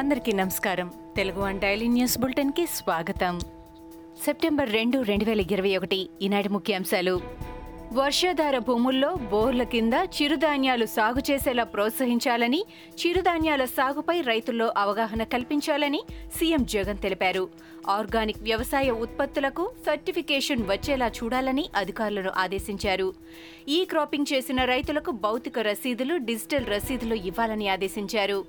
అందరికీ నమస్కారం. Telugu one daily news బులెటిన్కి స్వాగతం. సెప్టెంబర్ రెండు రెండు వేల ఇరవై ఒకటి ఈనాటి ముఖ్యాంశాలు. వర్షాధార భూముల్లో బోర్ల కింద చిరుధాన్యాలు సాగు చేసేలా ప్రోత్సహించాలని చిరుధాన్యాల సాగుపై రైతుల్లో అవగాహన కల్పించాలని సీఎం జగన్ తెలిపారు. ఆర్గానిక్ వ్యవసాయ ఉత్పత్తులకు సర్టిఫికేషన్ వచ్చేలా చూడాలని అధికారులను ఆదేశించారు. ఈ క్రాపింగ్ చేసిన రైతులకు భౌతిక రసీదులు డిజిటల్ రసీదులు ఇవ్వాలని ఆదేశించారు.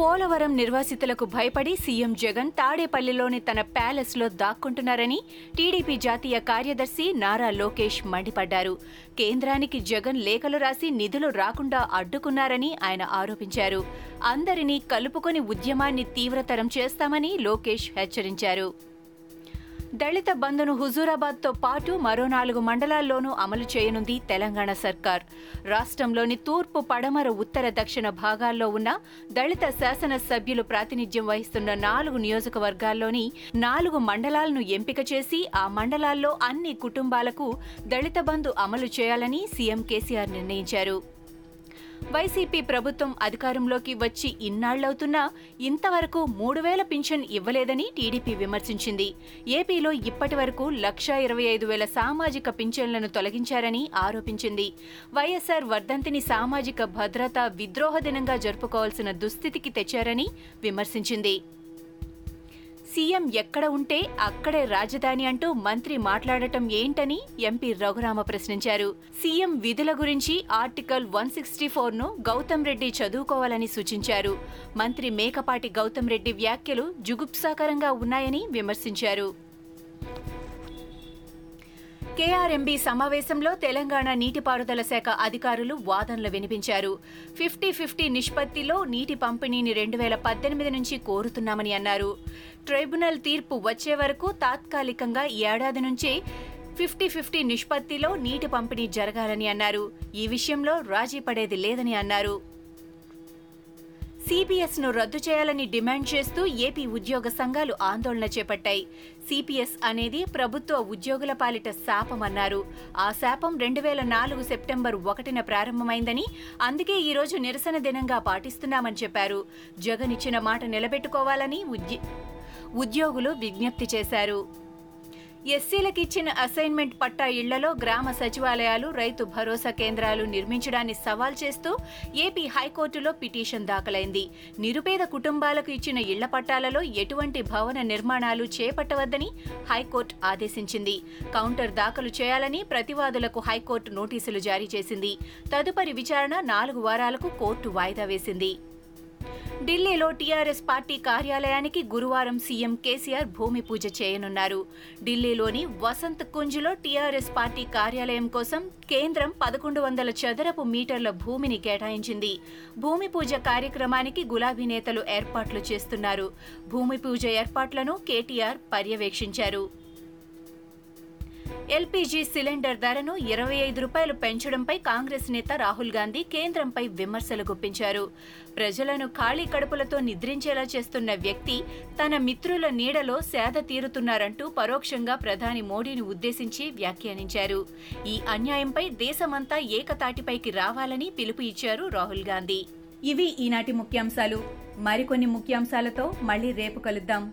పోలవరం నిర్వాసితులకు భయపడి సీఎం జగన్ తాడేపల్లిలోని తన ప్యాలెస్లో దాక్కుంటున్నారని టీడీపీ జాతీయ కార్యదర్శి నారా లోకేష్ మండిపడ్డారు. కేంద్రానికి జగన్ లేఖలు రాసి నిధులు రాకుండా అడ్డుకున్నారని ఆయన ఆరోపించారు. అందరినీ కలుపుకొని ఉద్యమాన్ని తీవ్రతరం చేస్తామని లోకేష్ హెచ్చరించారు. దళిత బంధును హుజూరాబాద్తో పాటు మరో నాలుగు మండలాల్లోనూ అమలు చేయనుంది తెలంగాణ సర్కార్. రాష్ట్రంలోని తూర్పు పడమర ఉత్తర దక్షిణ భాగాల్లో ఉన్న దళిత శాసన సభ్యులు ప్రాతినిధ్యం వహిస్తున్న నాలుగు నియోజకవర్గాల్లోని నాలుగు మండలాలను ఎంపిక చేసి ఆ మండలాల్లో అన్ని కుటుంబాలకు దళిత బంధు అమలు చేయాలని సీఎం కేసీఆర్ నిర్ణయించారు. వైసీపీ ప్రభుత్వం అధికారంలోకి వచ్చి ఇన్నాళ్ళవుతున్నా ఇంతవరకు మూడు వేల పింఛన్ ఇవ్వలేదని టీడీపీ విమర్శించింది. ఏపీలో ఇప్పటి వరకు లక్షా ఇరవై ఐదు వేల సామాజిక పింఛన్లను తొలగించారని ఆరోపించింది. వైఎస్ఆర్ వర్ధంతిని సామాజిక భద్రత విద్రోహ దినంగా జరుపుకోవాల్సిన దుస్థితికి తెచ్చారని విమర్శించింది. సీఎం ఎక్కడ ఉంటే అక్కడే రాజధాని అంటూ మంత్రి మాట్లాడటం ఏంటని ఎంపీ రఘురామ ప్రశ్నించారు. సీఎం విధుల గురించి ఆర్టికల్ వన్ సిక్స్టీ ఫోర్ను గౌతమ్ రెడ్డి చదువుకోవాలని సూచించారు. మంత్రి మేకపాటి గౌతమ్ రెడ్డి వ్యాఖ్యలు జుగుప్సాకరంగా ఉన్నాయని విమర్శించారు. కేఆర్ఎంబీ సమావేశంలో తెలంగాణ నీటిపారుదల శాఖ అధికారులు వాదనలు వినిపించారు. ఫిఫ్టీ ఫిఫ్టీ నిష్పత్తిలో నీటి పంపిణీని రెండు వేల పద్దెనిమిది నుంచి కోరుతున్నామని అన్నారు. ట్రైబ్యునల్ తీర్పు వచ్చే వరకు తాత్కాలికంగా ఈ ఏడాది నుంచే ఫిఫ్టీ ఫిఫ్టీ నిష్పత్తిలో నీటి పంపిణీ జరగాలని అన్నారు. ఈ విషయంలో రాజీ పడేది లేదని అన్నారు. సిపిఎస్ను రద్దు చేయాలని డిమాండ్ చేస్తూ ఏపీ ఉద్యోగ సంఘాలు ఆందోళన చేపట్టాయి. సిపిఎస్ అనేది ప్రభుత్వ ఉద్యోగుల పాలిట శాపమన్నారు ఆ శాపం రెండు వేల నాలుగు సెప్టెంబర్ ఒకటిన ప్రారంభమైందని అందుకే ఈరోజు నిరసన దినంగా పాటిస్తున్నామని చెప్పారు. జగన్ ఇచ్చిన మాట నిలబెట్టుకోవాలని ఉద్య- ఉద్యోగులు విజ్ఞప్తి చేశారు. ఎస్సీలకు ఇచ్చిన అసైన్మెంట్ పట్టా ఇళ్ళలో గ్రామ సచివాలయాలు రైతు భరోసా కేంద్రాలు నిర్మించడాన్ని సవాల్ చేస్తూ ఏపీ హైకోర్టులో పిటిషన్ దాఖలైంది. నిరుపేద కుటుంబాలకు ఇచ్చిన ఇళ్ళ పట్టాలలో ఎటువంటి భవన నిర్మాణాలు చేపట్టవద్దని హైకోర్టు ఆదేశించింది. కౌంటర్ దాఖలు చేయాలని ప్రతివాదులకు హైకోర్టు నోటీసులు జారీ చేసింది. తదుపరి విచారణ నాలుగు వారాలకు కోర్టు వాయిదా వేసింది. ఢిల్లీలో టీఆర్ఎస్ పార్టీ కార్యాలయానికి గురువారం సీఎం కేసీఆర్ భూమి పూజ చేయనున్నారు. ఢిల్లీలోని వసంత్ కుంజ్లో టీఆర్ఎస్ పార్టీ కార్యాలయం కోసం కేంద్రం పదకొండు వందల చదరపు మీటర్ల భూమిని కేటాయించింది. భూమి పూజ కార్యక్రమానికి గులాబీ నేతలు ఏర్పాట్లు చేస్తున్నారు. భూమి పూజ ఏర్పాట్లను కేటీఆర్ పర్యవేక్షించారు. ఎల్పీజీ సిలిండర్ ధరను ఇరవై ఐదు రూపాయలు పెంచడంపై కాంగ్రెస్ నేత రాహుల్ గాంధీ కేంద్రంపై విమర్శలు గుప్పించారు. ప్రజలను ఖాళీ కడుపులతో నిద్రించేలా చేస్తున్న వ్యక్తి తన మిత్రుల నీడలో సేద తీరుతున్నారంటూ పరోక్షంగా ప్రధాని మోడీని ఉద్దేశించి వ్యాఖ్యానించారు. ఈ అన్యాయంపై దేశమంతా ఏకతాటిపైకి రావాలని పిలుపు ఇచ్చారు రాహుల్ గాంధీ. ఇవి ఈనాటి ముఖ్యాంశాలు. మరికొన్ని ముఖ్యాంశాలతో మళ్ళీ రేపు కలుద్దాం.